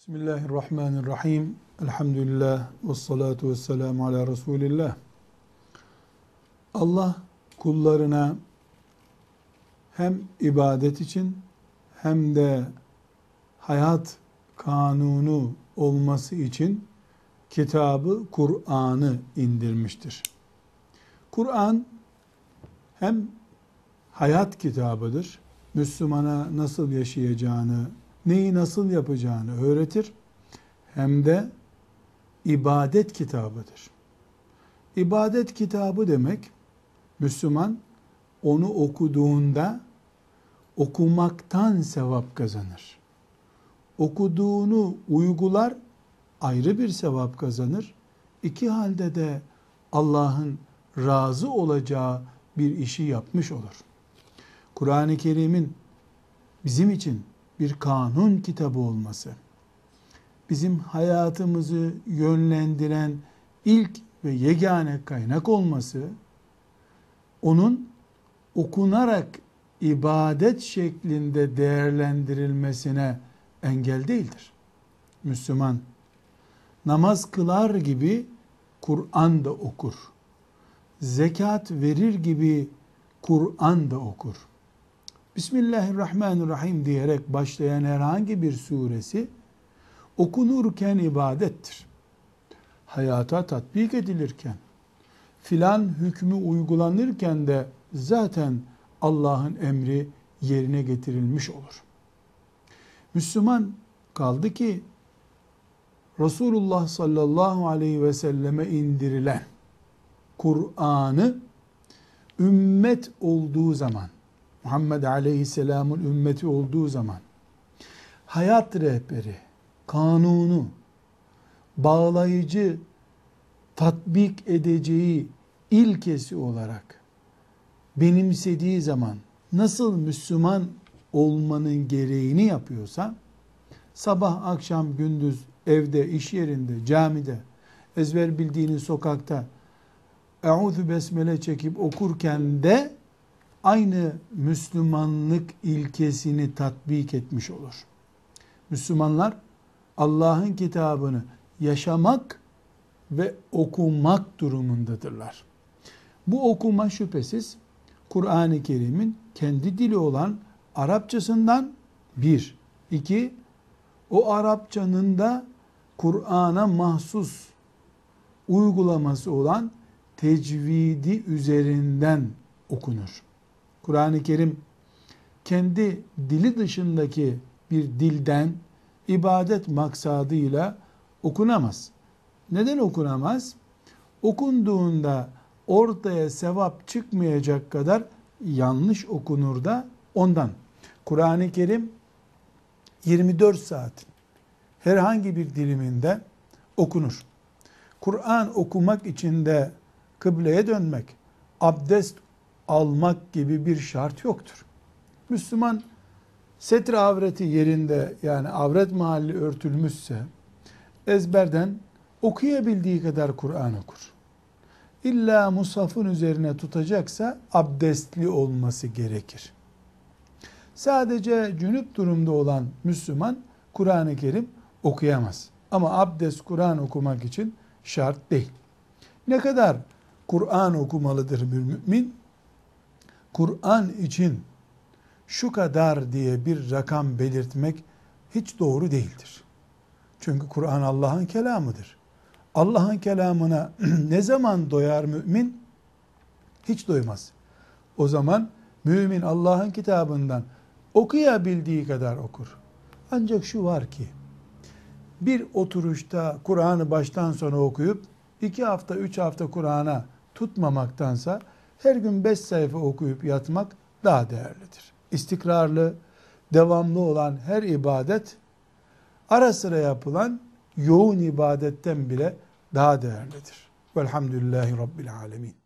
Bismillahirrahmanirrahim. Elhamdülillah ve salatu ve selamu ala Resulillah. Allah kullarına hem ibadet için hem de hayat kanunu olması için kitabı Kur'an'ı indirmiştir. Kur'an hem hayat kitabıdır. Müslümana nasıl yaşayacağını, neyi nasıl yapacağını öğretir. Hem de ibadet kitabıdır. İbadet kitabı demek Müslüman onu okuduğunda okumaktan sevap kazanır. Okuduğunu uygular ayrı bir sevap kazanır. İki halde de Allah'ın razı olacağı bir işi yapmış olur. Kur'an-ı Kerim'in bizim için bir kanun kitabı olması, bizim hayatımızı yönlendiren ilk ve yegane kaynak olması, onun okunarak ibadet şeklinde değerlendirilmesine engel değildir. Müslüman namaz kılar gibi Kur'an da okur. Zekat verir gibi Kur'an da okur. Bismillahirrahmanirrahim diyerek başlayan herhangi bir suresi okunurken ibadettir. Hayata tatbik edilirken, filan hükmü uygulanırken de zaten Allah'ın emri yerine getirilmiş olur. Müslüman kaldı ki Resulullah sallallahu aleyhi ve selleme indirilen Kur'an'ı ümmet olduğu zaman Muhammed Aleyhisselam'ın ümmeti olduğu zaman hayat rehberi, kanunu, bağlayıcı, tatbik edeceği ilkesi olarak benimsediği zaman nasıl Müslüman olmanın gereğini yapıyorsa sabah, akşam, gündüz, evde, iş yerinde, camide, ezber bildiğiniz sokakta Eûzü Besmele çekip okurken de aynı Müslümanlık ilkesini tatbik etmiş olur. Müslümanlar Allah'ın kitabını yaşamak ve okumak durumundadırlar. Bu okuma şüphesiz Kur'an-ı Kerim'in kendi dili olan Arapçasından bir, iki, o Arapçanın da Kur'an'a mahsus uygulaması olan tecvidi üzerinden okunur. Kur'an-ı Kerim kendi dili dışındaki bir dilden ibadet maksadıyla okunamaz. Neden okunamaz? Okunduğunda ortaya sevap çıkmayacak kadar yanlış okunur da ondan. Kur'an-ı Kerim 24 saat herhangi bir diliminde okunur. Kur'an okumak için de kıbleye dönmek, abdest almak gibi bir şart yoktur. Müslüman setre avreti yerinde yani avret mahalli örtülmüşse ezberden okuyabildiği kadar Kur'an okur. İlla musafın üzerine tutacaksa abdestli olması gerekir. Sadece cünüp durumda olan Müslüman Kur'an-ı Kerim okuyamaz. Ama abdest Kur'an okumak için şart değil. Ne kadar Kur'an okumalıdır bir mümin? Kur'an için şu kadar diye bir rakam belirtmek hiç doğru değildir. Çünkü Kur'an Allah'ın kelamıdır. Allah'ın kelamına ne zaman doyar mümin? Hiç doymaz. O zaman mümin Allah'ın kitabından okuyabildiği kadar okur. Ancak şu var ki bir oturuşta Kur'an'ı baştan sona okuyup iki hafta üç hafta Kur'an'a tutmamaktansa her gün beş sayfa okuyup yatmak daha değerlidir. İstikrarlı, devamlı olan her ibadet ara sıra yapılan yoğun ibadetten bile daha değerlidir. Velhamdülillahi Rabbil Alemin.